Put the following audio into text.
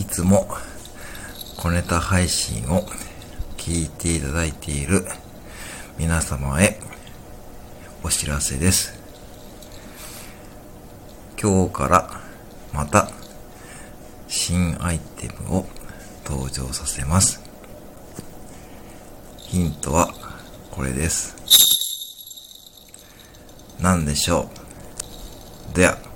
いつも小ネタ配信を聞いていただいている皆様へお知らせです。今日からまた新アイテムを登場させます。ヒントはこれです。何でしょう？では。